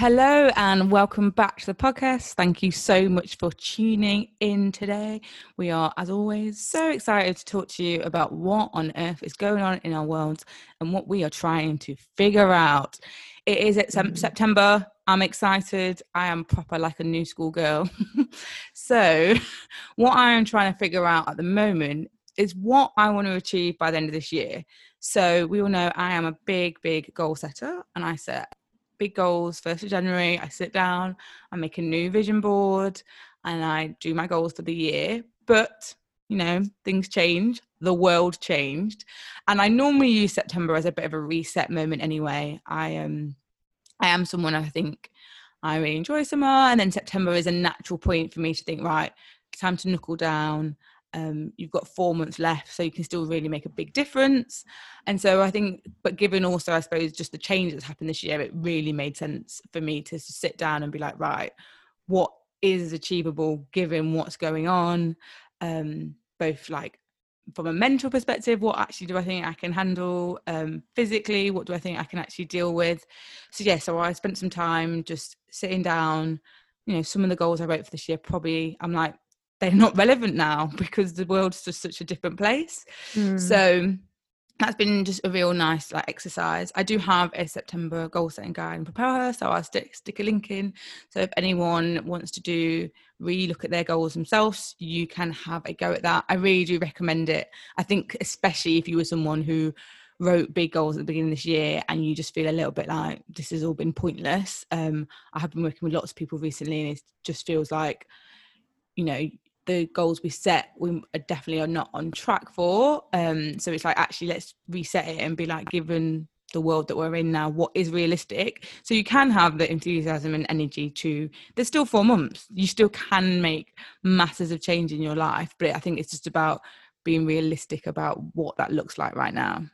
Hello and welcome back to the podcast. Thank you so much for tuning in today. We are, as always, so excited to talk to you about what on earth is going on in our world and what we are trying to figure out. It is mm. September. I'm excited. I am proper like a new school girl. so, what I am trying to figure out at the moment is what I want to achieve by the end of this year. So, we all know I am a big, big goal setter and I set big goals, 1st of January, I sit down, I make a new vision board, and I do my goals for the year. But, you know, things change, the world changed. And I normally use September as a bit of a reset moment anyway. I um I am someone I think I really enjoy summer, and then September is a natural point for me to think, right, time to knuckle down um, you've got four months left, so you can still really make a big difference. And so I think, but given also, I suppose, just the change that's happened this year, it really made sense for me to sit down and be like, right, what is achievable given what's going on? Um, both like from a mental perspective, what actually do I think I can handle? Um, physically, what do I think I can actually deal with? So, yeah, so I spent some time just sitting down. You know, some of the goals I wrote for this year probably, I'm like, they're not relevant now because the world's just such a different place. Mm. So that's been just a real nice like exercise. I do have a September goal setting guide and Propel so I'll stick stick a link in. So if anyone wants to do re-look at their goals themselves, you can have a go at that. I really do recommend it. I think especially if you were someone who wrote big goals at the beginning of this year and you just feel a little bit like this has all been pointless. Um, I have been working with lots of people recently and it just feels like, you know, the goals we set we definitely are not on track for um so it's like actually let's reset it and be like given the world that we're in now what is realistic so you can have the enthusiasm and energy to there's still four months you still can make masses of change in your life but i think it's just about being realistic about what that looks like right now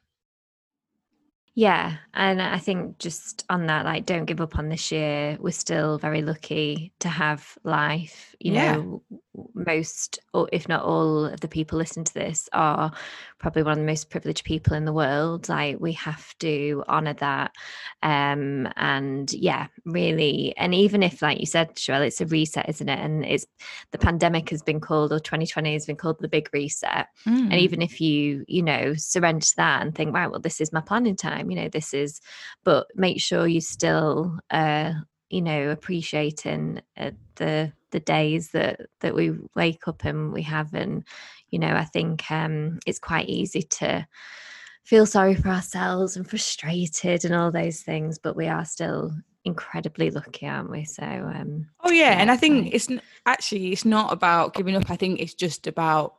yeah. And I think just on that, like, don't give up on this year. We're still very lucky to have life. You yeah. know, most, or if not all, of the people listening to this are probably one of the most privileged people in the world. Like, we have to honor that. Um, and yeah, really. And even if, like you said, Sharelle, it's a reset, isn't it? And it's the pandemic has been called, or 2020 has been called the big reset. Mm. And even if you, you know, surrender to that and think, right, well, this is my planning time time you know this is but make sure you still uh you know appreciating uh, the the days that that we wake up and we have and you know i think um it's quite easy to feel sorry for ourselves and frustrated and all those things but we are still incredibly lucky aren't we so um oh yeah, yeah and i think it's actually it's not about giving up i think it's just about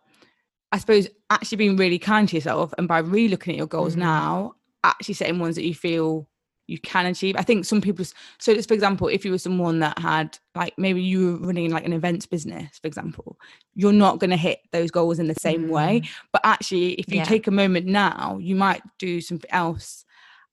I suppose actually being really kind to yourself and by re looking at your goals mm-hmm. now actually setting ones that you feel you can achieve. I think some people, so just for example, if you were someone that had like maybe you were running like an events business, for example, you're not going to hit those goals in the same mm. way. But actually, if you yeah. take a moment now, you might do something else.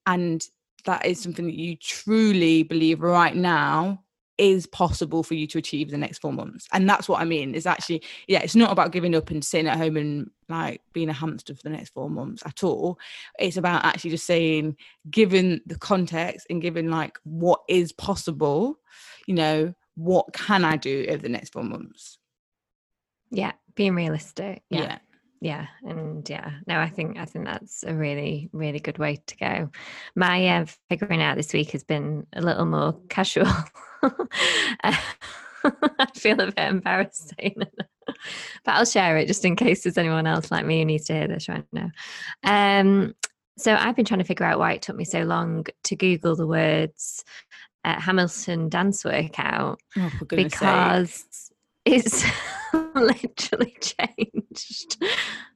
And that is something that you truly believe right now is possible for you to achieve the next four months. And that's what i mean is actually yeah it's not about giving up and sitting at home and like being a hamster for the next four months at all. It's about actually just saying given the context and given like what is possible you know what can i do over the next four months? Yeah being realistic. Yeah, yeah yeah and yeah no i think i think that's a really really good way to go. My uh, figuring out this week has been a little more casual. I feel a bit embarrassed saying it but i'll share it just in case there's anyone else like me who needs to hear this right now. Um so i've been trying to figure out why it took me so long to google the words uh, hamilton dance workout oh, because sake. it's literally changed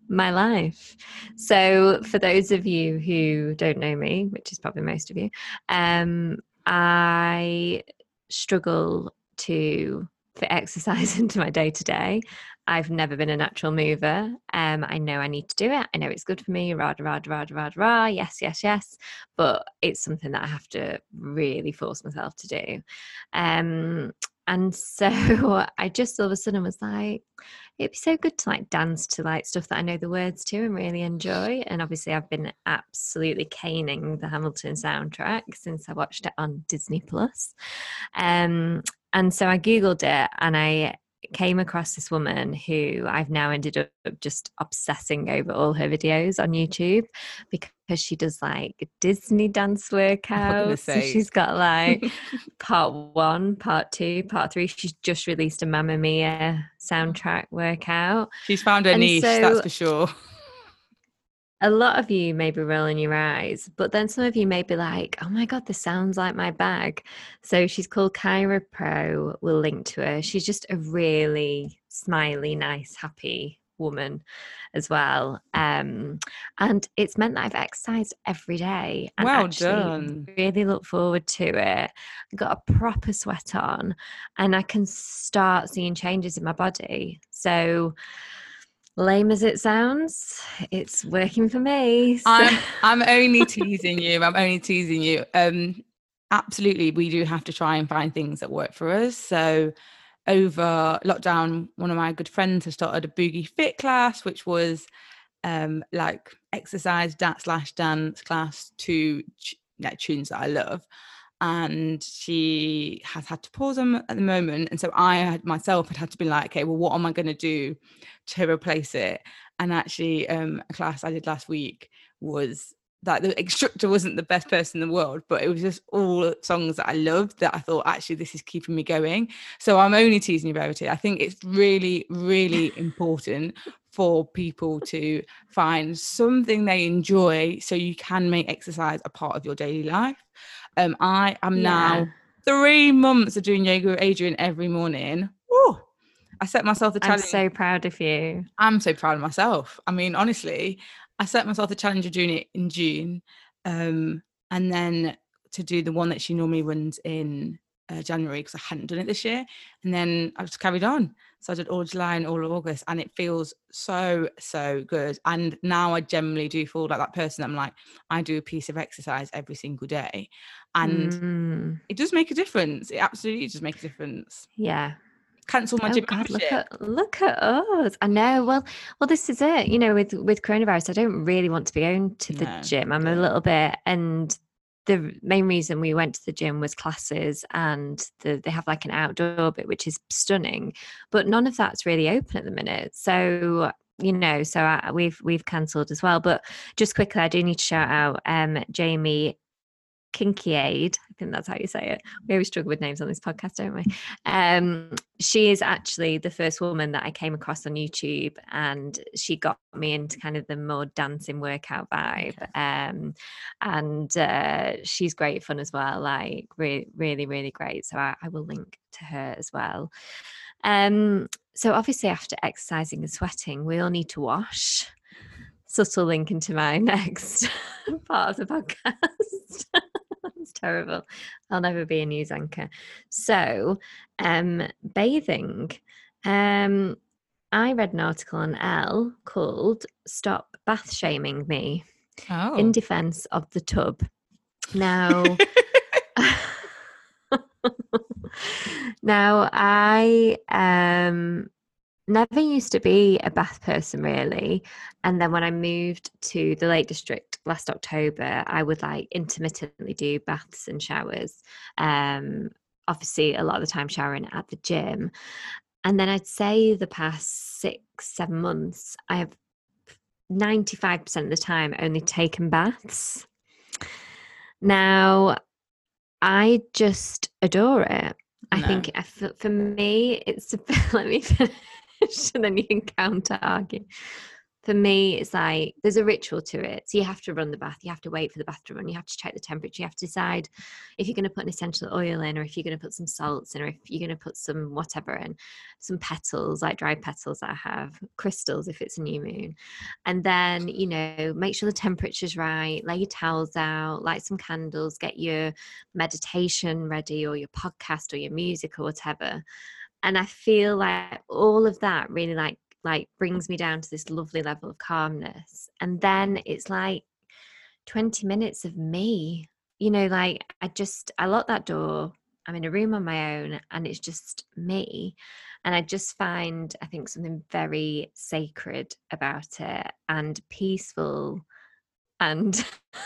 my life. So, for those of you who don't know me, which is probably most of you, um, I struggle to fit exercise into my day to day. I've never been a natural mover. Um, I know I need to do it. I know it's good for me. Rah, rah, rah, rah, rah. Yes, yes, yes. But it's something that I have to really force myself to do. Um, and so I just all of a sudden was like, it'd be so good to like dance to like stuff that I know the words to and really enjoy. And obviously, I've been absolutely caning the Hamilton soundtrack since I watched it on Disney Plus. Um, and so I googled it and I came across this woman who I've now ended up just obsessing over all her videos on YouTube because she does like Disney dance workouts. So she's got like part one, part two, part three. She's just released a Mamma Mia soundtrack workout. She's found her and niche, so, that's for sure a lot of you may be rolling your eyes, but then some of you may be like, oh my God, this sounds like my bag. So she's called Kyra Pro. We'll link to her. She's just a really smiley, nice, happy woman as well. Um, and it's meant that I've exercised every day. And well done. Really look forward to it. I got a proper sweat on and I can start seeing changes in my body. So, lame as it sounds, it's working for me. So. I'm I'm only teasing you. I'm only teasing you. Um, absolutely, we do have to try and find things that work for us. So over lockdown, one of my good friends has started a boogie fit class, which was um like exercise dance slash dance class to like, tunes that I love and she has had to pause them at the moment and so i had myself had had to be like okay well what am i going to do to replace it? And actually um, a class i did last week was that the instructor wasn't the best person in the world but it was just all songs that i loved that i thought actually this is keeping me going. So i'm only teasing you about it. I think it's really really important for people to find something they enjoy so you can make exercise a part of your daily life um, I am yeah. now three months of doing yoga with Adriene every morning. Woo! I set myself the challenge. I'm so proud of you. I'm so proud of myself. I mean, honestly, I set myself the challenge of doing it in June, um, and then to do the one that she normally runs in uh, January because I hadn't done it this year, and then I just carried on. So I did all July and all of August, and it feels so so good. And now I generally do feel like that person. I'm like, I do a piece of exercise every single day, and mm. it does make a difference. It absolutely does make a difference. Yeah. Cancel my oh, gym God, look at look at us. I know. Well, well, this is it. You know, with with coronavirus, I don't really want to be going to the no, gym. I'm a little bit, and the main reason we went to the gym was classes and the, they have like an outdoor bit which is stunning but none of that's really open at the minute. So you know so I, we've we've cancelled as well but just quickly i do need to shout out um jamie Kincaid, I think that's how you say it. We always struggle with names on this podcast, don't we? Um, she is actually the first woman that I came across on YouTube, and she got me into kind of the more dancing workout vibe. Um, and uh, she's great fun as well, like re- really, really great. So I, I will link to her as well. Um, so obviously, after exercising and sweating, we all need to wash. Subtle link into my next part of the podcast. It's terrible. I'll never be a news anchor. So, um, bathing. Um, I read an article on Elle called Stop Bath Shaming Me oh. in defense of the tub. Now, now I um never used to be a bath person really and then when i moved to the lake district last october i would like intermittently do baths and showers um obviously a lot of the time showering at the gym and then i'd say the past six seven months i have 95% of the time only taken baths now i just adore it I no. think for me, it's let me finish. and then you can counter argue for me it's like there's a ritual to it. So you have to run the bath you have to wait for the bath to run you have to check the temperature you have to decide if you're going to put an essential oil in or if you're going to put some salts in or if you're going to put some whatever in some petals like dried petals i have crystals if it's a new moon. And then you know make sure the temperature's right lay your towels out light some candles get your meditation ready or your podcast or your music or whatever. And I feel like all of that really like like brings me down to this lovely level of calmness. And then it's like 20 minutes of me. You know, like I just I lock that door. I'm in a room on my own and it's just me. And I just find I think something very sacred about it and peaceful and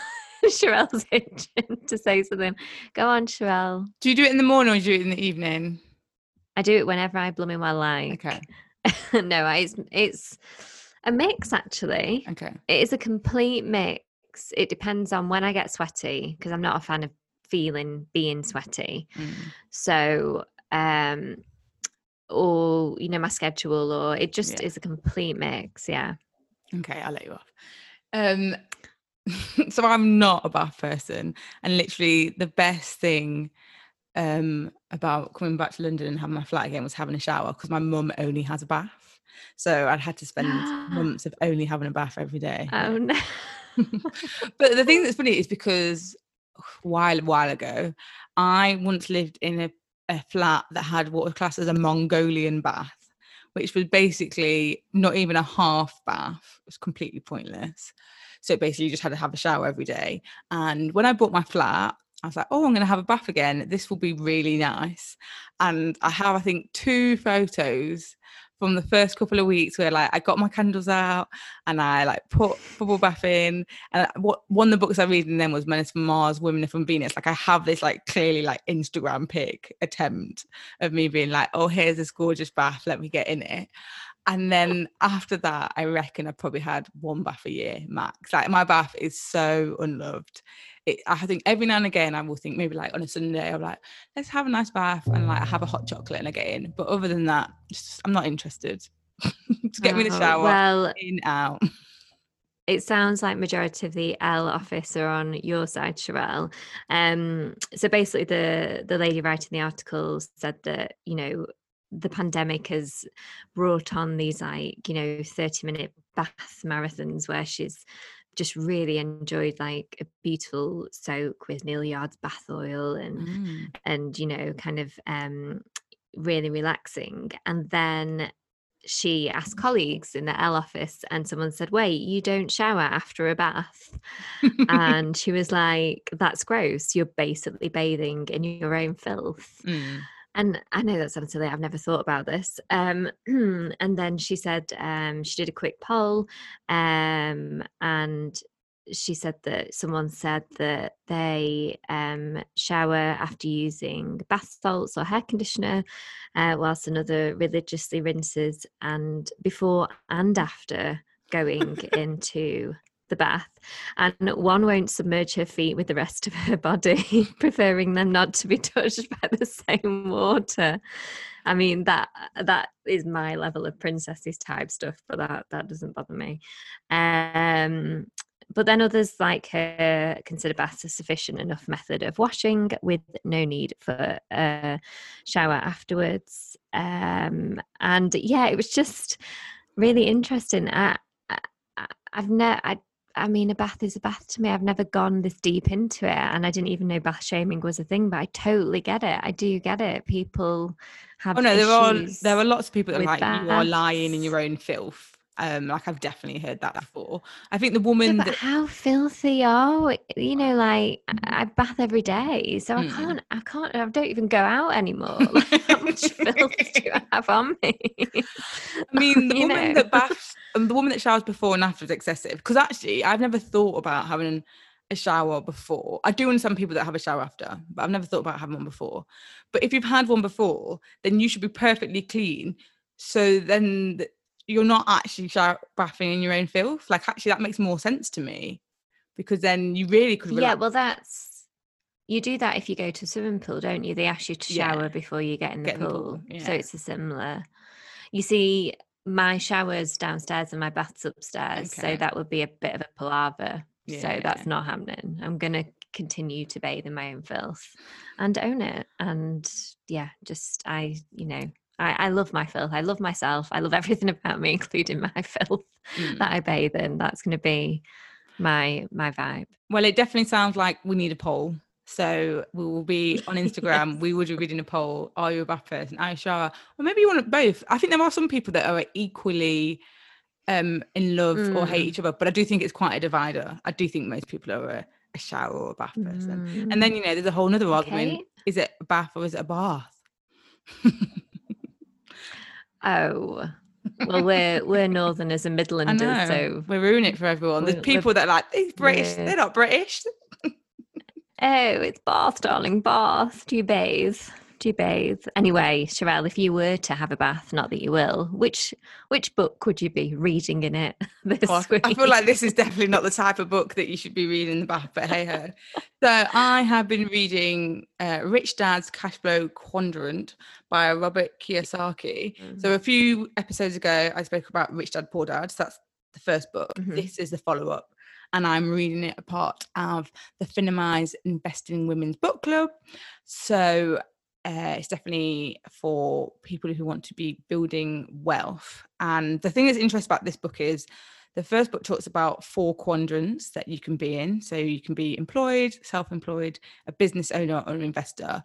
Sharelle's itching to say something. Go on, Sharelle. Do you do it in the morning or do you do it in the evening? I do it whenever I blooming well like. Okay. no, it's it's a mix actually. Okay. It is a complete mix. It depends on when I get sweaty because I'm not a fan of feeling being sweaty. Mm. So um or you know my schedule or it just Yeah. is a complete mix, yeah. Okay, I'll let you off. Um, so I'm not a bath person, and literally the best thing um about coming back to London and having my flat again was having a shower because my mum only has a bath, so I'd had to spend months of only having a bath every day. Oh no. but the thing that's funny is because a while while ago, I once lived in a, a flat that had what was classed as a Mongolian bath, which was basically not even a half bath. It was completely pointless. So basically, you just had to have a shower every day. And when I bought my flat, I was like, oh, I'm going to have a bath again. This will be really nice. And I have, I think, two photos from the first couple of weeks where like I got my candles out and I like put bubble bath in. And what one of the books I read in them was Men from Mars, Women from Venus. Like I have this like clearly like Instagram pic attempt of me being like, oh, here's this gorgeous bath. Let me get in it. And then after that, I reckon I probably had one bath a year max. Like my bath is so unloved. It, I think every now and again I will think maybe like on a Sunday I'm like let's have a nice bath and like I have a hot chocolate and I get in. But other than that, just I'm not interested. just get me in the Oh, shower, Well, in out. it sounds like majority of the Elle office are on your side, Sharelle. Um, so basically, the the lady writing the article said that you know the pandemic has brought on these like you know thirty minute bath marathons where she's just really enjoyed like a beautiful soak with Neal's Yard bath oil and Mm. and you know kind of um really relaxing and then she asked colleagues in the Elle office and someone said wait you don't shower after a bath and she was like that's gross you're basically bathing in your own filth Mm. And I know that sounds silly. I've never thought about this. Um, and then she said um, she did a quick poll, um, and she said that someone said that they um, shower after using bath salts or hair conditioner, uh, whilst another religiously rinses and before and after going into the bath and one won't submerge her feet with the rest of her body preferring them not to be touched by the same water. I mean that that is my level of princesses type stuff but that that doesn't bother me. Um but then others like her consider baths a sufficient enough method of washing with no need for a shower afterwards. Um and yeah it was just really interesting. I, I i've never I mean, a bath is a bath to me. I've never gone this deep into it, and I didn't even know bath shaming was a thing. But I totally get it. I do get it. People have. Oh no, there are there are lots of people that are like you are lying in your own filth. Um, like I've definitely heard that before. I think the Yeah, woman but that how filthy are we? You know, like I I bath every day, so I Mm. can't. I can't. I don't even go out anymore. Like, how much filth do I have on me? I mean, the woman know? that baths, um, the woman that showers before and after is excessive. Because actually, I've never thought about having a shower before. I do understand people that have a shower after, but I've never thought about having one before. But if you've had one before, then you should be perfectly clean. So then th- you're not actually bathing in your own filth. Like actually, that makes more sense to me because then you really could. Yeah, well, that's you do that if you go to a swimming pool, don't you? They ask you to Yeah. shower before you get in the Get in the pool, pool, so it's a similar. You see, my shower's downstairs and my bath's upstairs, so that would be a bit of a palaver. So that's not happening. I'm gonna continue to bathe in my own filth and own it. And yeah, just I, you know, I, I love my filth. I love myself. I love everything about me, including my filth Mm. that I bathe in. That's gonna be my my vibe. Well, it definitely sounds like we need a poll. So we will be on Instagram. yes. We would be reading a poll. Are you a bath person? Are you shower? Or maybe you want both. I think there are some people that are equally um in love mm. or hate mm. each other, but I do think it's quite a divider. I do think most people are a, a shower or a bath person. Mm. And then you know, there's a whole other okay. argument. Is it a bath or is it a bath? oh. Well, we're we're Northerners and Midlanders, so we're ruining it for everyone. There's people that are like these British, they're not British. Oh, it's bath, darling, bath. Do you bathe? Do you bathe? Anyway, Sharelle, if you were to have a bath, not that you will, which which book would you be reading in it this Gosh, week? I feel like this is definitely not the type of book that you should be reading in the bath, but hey ho. so I have been reading uh, Rich Dad's Cash Flow Quadrant by Robert Kiyosaki. Mm-hmm. So a few episodes ago, I spoke about Rich Dad Poor Dad. So that's the first book. Mm-hmm. This is the follow up and I'm reading it a part of the Finimize Investing Women's Book Club. So uh, it's definitely for people who want to be building wealth. And the thing that's interesting about this book is the first book talks about four quadrants that you can be in. So you can be employed, self employed, a business owner, or an investor.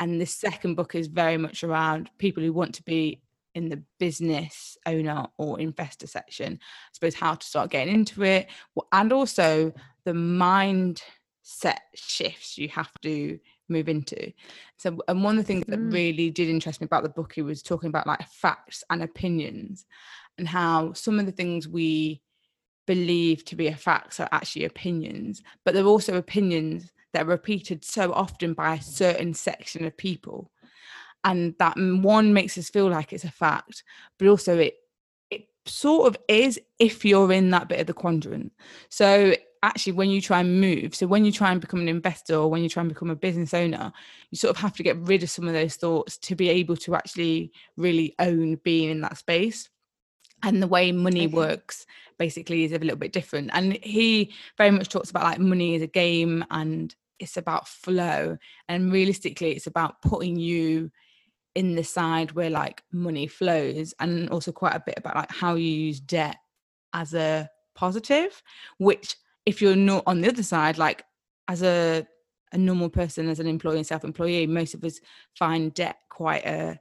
And the second book is very much around people who want to be in the business owner or investor section. I suppose how to start getting into it, and also the mindset shifts you have to move into. So, and one of the things that mm. really did interest me about the book, he was talking about like facts and opinions, and how some of the things we believe to be a facts are actually opinions, but they're also opinions that are repeated so often by a certain section of people and that one makes us feel like it's a fact but also it it sort of is if you're in that bit of the quadrant so actually when you try and move so when you try and become an investor or when you try and become a business owner you sort of have to get rid of some of those thoughts to be able to actually really own being in that space. And the way money okay. works basically is a little bit different. And he very much talks about like money is a game and it's about flow. And realistically it's about putting you in the side where like money flows and also quite a bit about like how you use debt as a positive which if you're not on the other side like as a a normal person as an employee and self-employee most of us find debt quite a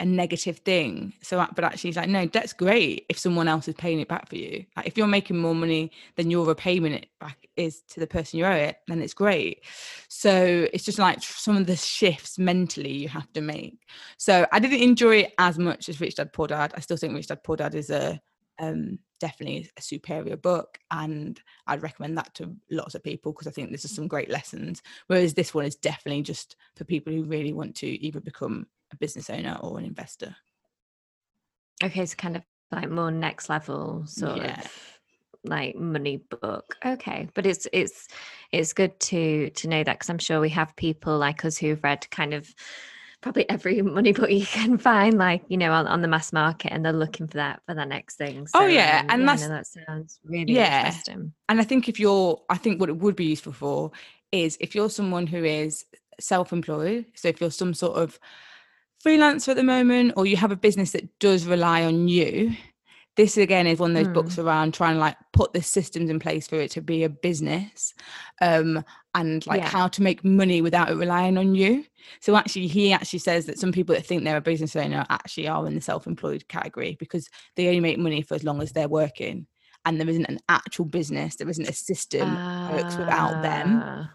a negative thing. So, but actually, it's like, no, that's great if someone else is paying it back for you. Like, if you're making more money than your repayment it back is to the person you owe it, then it's great. So, it's just like some of the shifts mentally you have to make. So, I didn't enjoy it as much as Rich Dad Poor Dad. I still think Rich Dad Poor Dad is a um, definitely a superior book, and I'd recommend that to lots of people because I think this is some great lessons. Whereas this one is definitely just for people who really want to either become a business owner or an investor. Okay, so kind of like more next level sort yeah. of like money book okay but it's it's it's good to to know that because i'm sure we have people like us who've read kind of probably every money book you can find like you know on, on the mass market and they're looking for that for that next thing. Oh, so, oh yeah um, and yeah, that's that sounds really yeah. interesting. And i think if you're i think what it would be useful for is if you're someone who is self-employed so if you're some sort of freelancer at the moment or you have a business that does rely on you this again is one of those mm. books around trying to like put the systems in place for it to be a business um and like yeah. how to make money without it relying on you so actually he actually says that some people that think they're a business owner actually are in the self-employed category because they only make money for as long as they're working and there isn't an actual business there isn't a system uh, that works without them ah.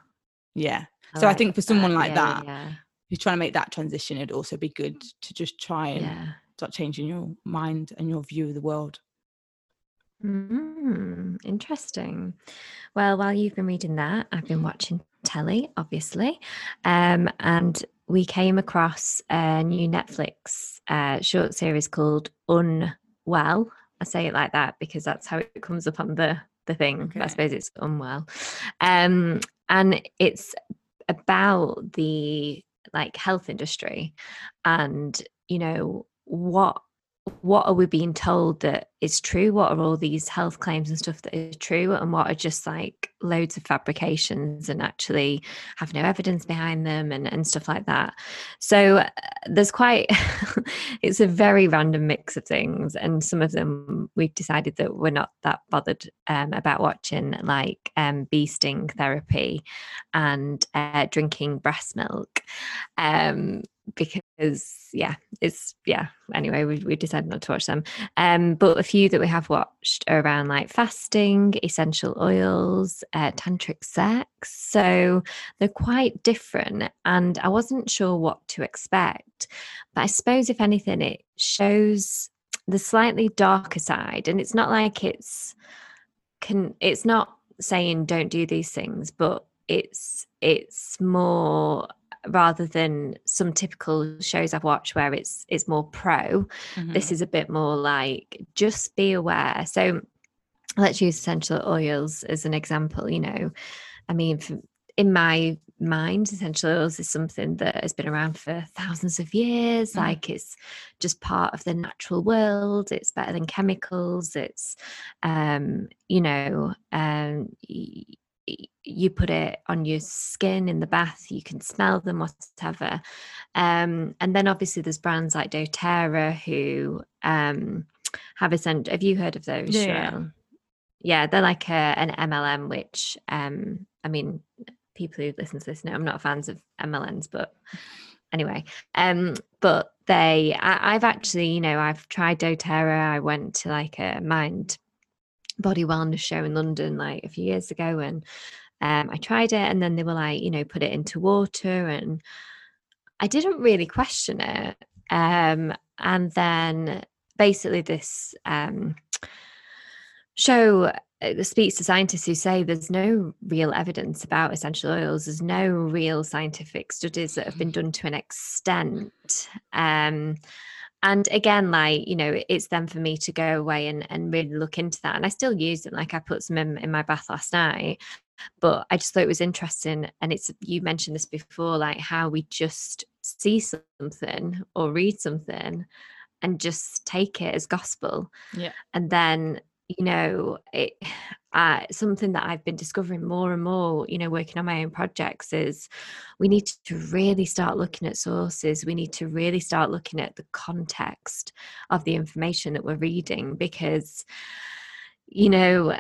yeah so I think for someone like yeah, that, yeah you're trying to make that transition, it'd also be good to just try and. Start changing your mind and your view of the world. Mm, interesting. Well, while you've been reading that, I've been watching telly, obviously, um, and we came across a new Netflix uh, short series called Unwell. I say it like that because that's how it comes up on the the thing. Okay. I suppose it's unwell, um, and it's about the like health industry and you know what what are we being told that is true? What are all these health claims and stuff that is true? And what are just like loads of fabrications and actually have no evidence behind them and, and stuff like that. So uh, there's quite, it's a very random mix of things. And some of them we've decided that we're not that bothered um, about watching, like um, bee sting therapy and uh, drinking breast milk. Um, because yeah it's yeah anyway we, we decided not to watch them um but a few that we have watched are around like fasting essential oils uh, tantric sex so they're quite different and i wasn't sure what to expect but i suppose if anything it shows the slightly darker side and it's not like it's can it's not saying don't do these things but it's it's more rather than some typical shows I've watched where it's it's more pro. Mm-hmm. This is a bit more like just be aware. So let's use essential oils as an example. You know, I mean, in my mind, essential oils is something that has been around for thousands of years. Mm-hmm. Like it's just part of the natural world. It's better than chemicals. It's, um, you know, um, you put it on your skin in the bath you can smell them whatever um, and then obviously there's brands like doterra who um, have a scent have you heard of those yeah, yeah they're like a, an mlm which um, i mean people who listen to this know i'm not fans of mlms but anyway um but they I, i've actually you know i've tried doterra i went to like a mind body wellness show in London like a few years ago and um, I tried it and then they were like, you know, put it into water and I didn't really question it. Um, and then basically this um, show uh, speaks to scientists who say there's no real evidence about essential oils. There's no real scientific studies that have been done to an extent. Um, and again like you know it's then for me to go away and, and really look into that and i still use them like i put some in, in my bath last night but i just thought it was interesting and it's you mentioned this before like how we just see something or read something and just take it as gospel yeah and then you know it uh, something that I've been discovering more and more, you know, working on my own projects is we need to really start looking at sources. We need to really start looking at the context of the information that we're reading because, you know,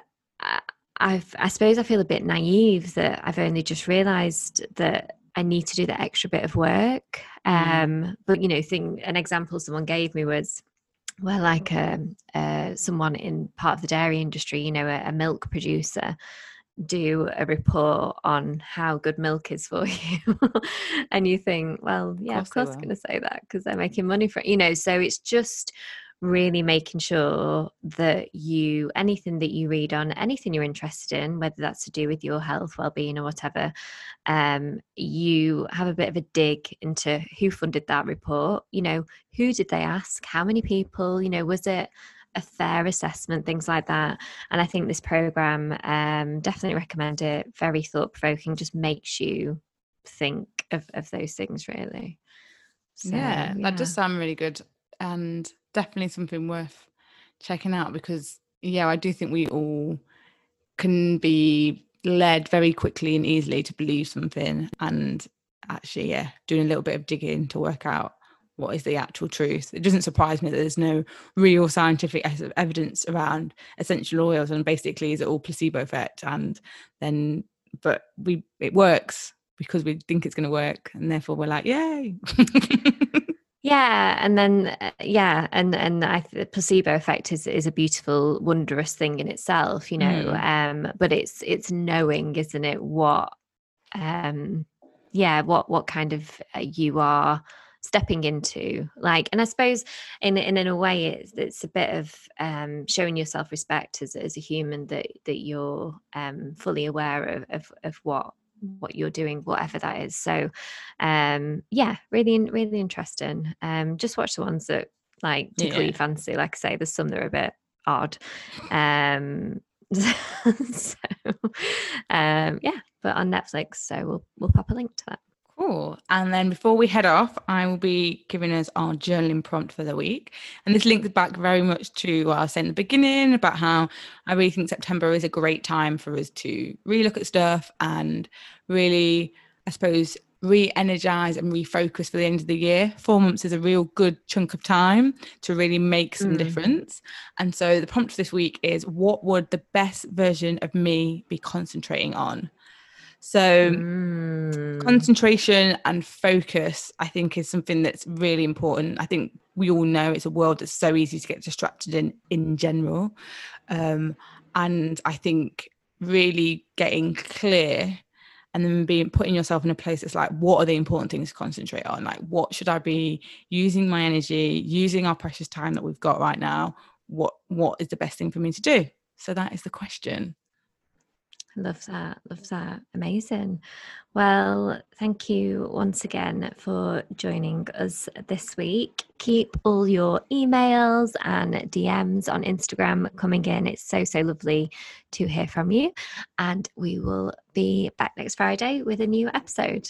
I've, I suppose I feel a bit naive that I've only just realized that I need to do the extra bit of work. Mm. Um, but, you know, thing, an example someone gave me was, well, like um, uh, someone in part of the dairy industry, you know, a, a milk producer, do a report on how good milk is for you. And you think well yeah of course, of course i'm going to say that because they're making money for it you know so it's just really making sure that you anything that you read on anything you're interested in whether that's to do with your health well-being or whatever um, you have a bit of a dig into who funded that report. You know who did they ask? How many people? You know was it a fair assessment? Things like that. And i think this program um, definitely recommend it. Very thought-provoking just makes you think of, of those things really. So, yeah, yeah that does sound really good. And definitely something worth checking out because yeah, I do think we all can be led very quickly and easily to believe something and actually yeah doing a little bit of digging to work out what is the actual truth. It doesn't surprise me that there's no real scientific evidence around essential oils and basically is it all placebo effect and then but we it works because we think it's going to work and therefore we're like yay yeah and then uh, yeah and and i the placebo effect is is a beautiful wondrous thing in itself you know mm. um but it's it's knowing isn't it what um yeah what what kind of uh, you are stepping into like and i suppose in in, in a way it's it's a bit of um showing yourself respect as, as a human that that you're um fully aware of of, of what what you're doing whatever that is. So um yeah really really interesting. Um just watch the ones that like tickle yeah. your fancy. Like i say there's some that are a bit odd. Um so um yeah but on netflix so we'll we'll pop a link to that Cool. And then before we head off, I will be giving us our journaling prompt for the week. And this links back very much to what I was saying in the beginning about how I really think September is a great time for us to really look at stuff and really, I suppose, re-energize and refocus for the end of the year. Four months is a real good chunk of time to really make some mm. difference. And so the prompt for this week is what would the best version of me be concentrating on? So, mm. concentration and focus, I think, is something that's really important. I think we all know it's a world that's so easy to get distracted in, in general. Um, and I think really getting clear and then being putting yourself in a place that's like, what are the important things to concentrate on? Like, what should I be using my energy, using our precious time that we've got right now? What What is the best thing for me to do? So, that is the question. Love that. Love that. Amazing. Well, thank you once again for joining us this week. Keep all your emails and DMs on Instagram coming in. It's so, so lovely to hear from you. And we will be back next Friday with a new episode.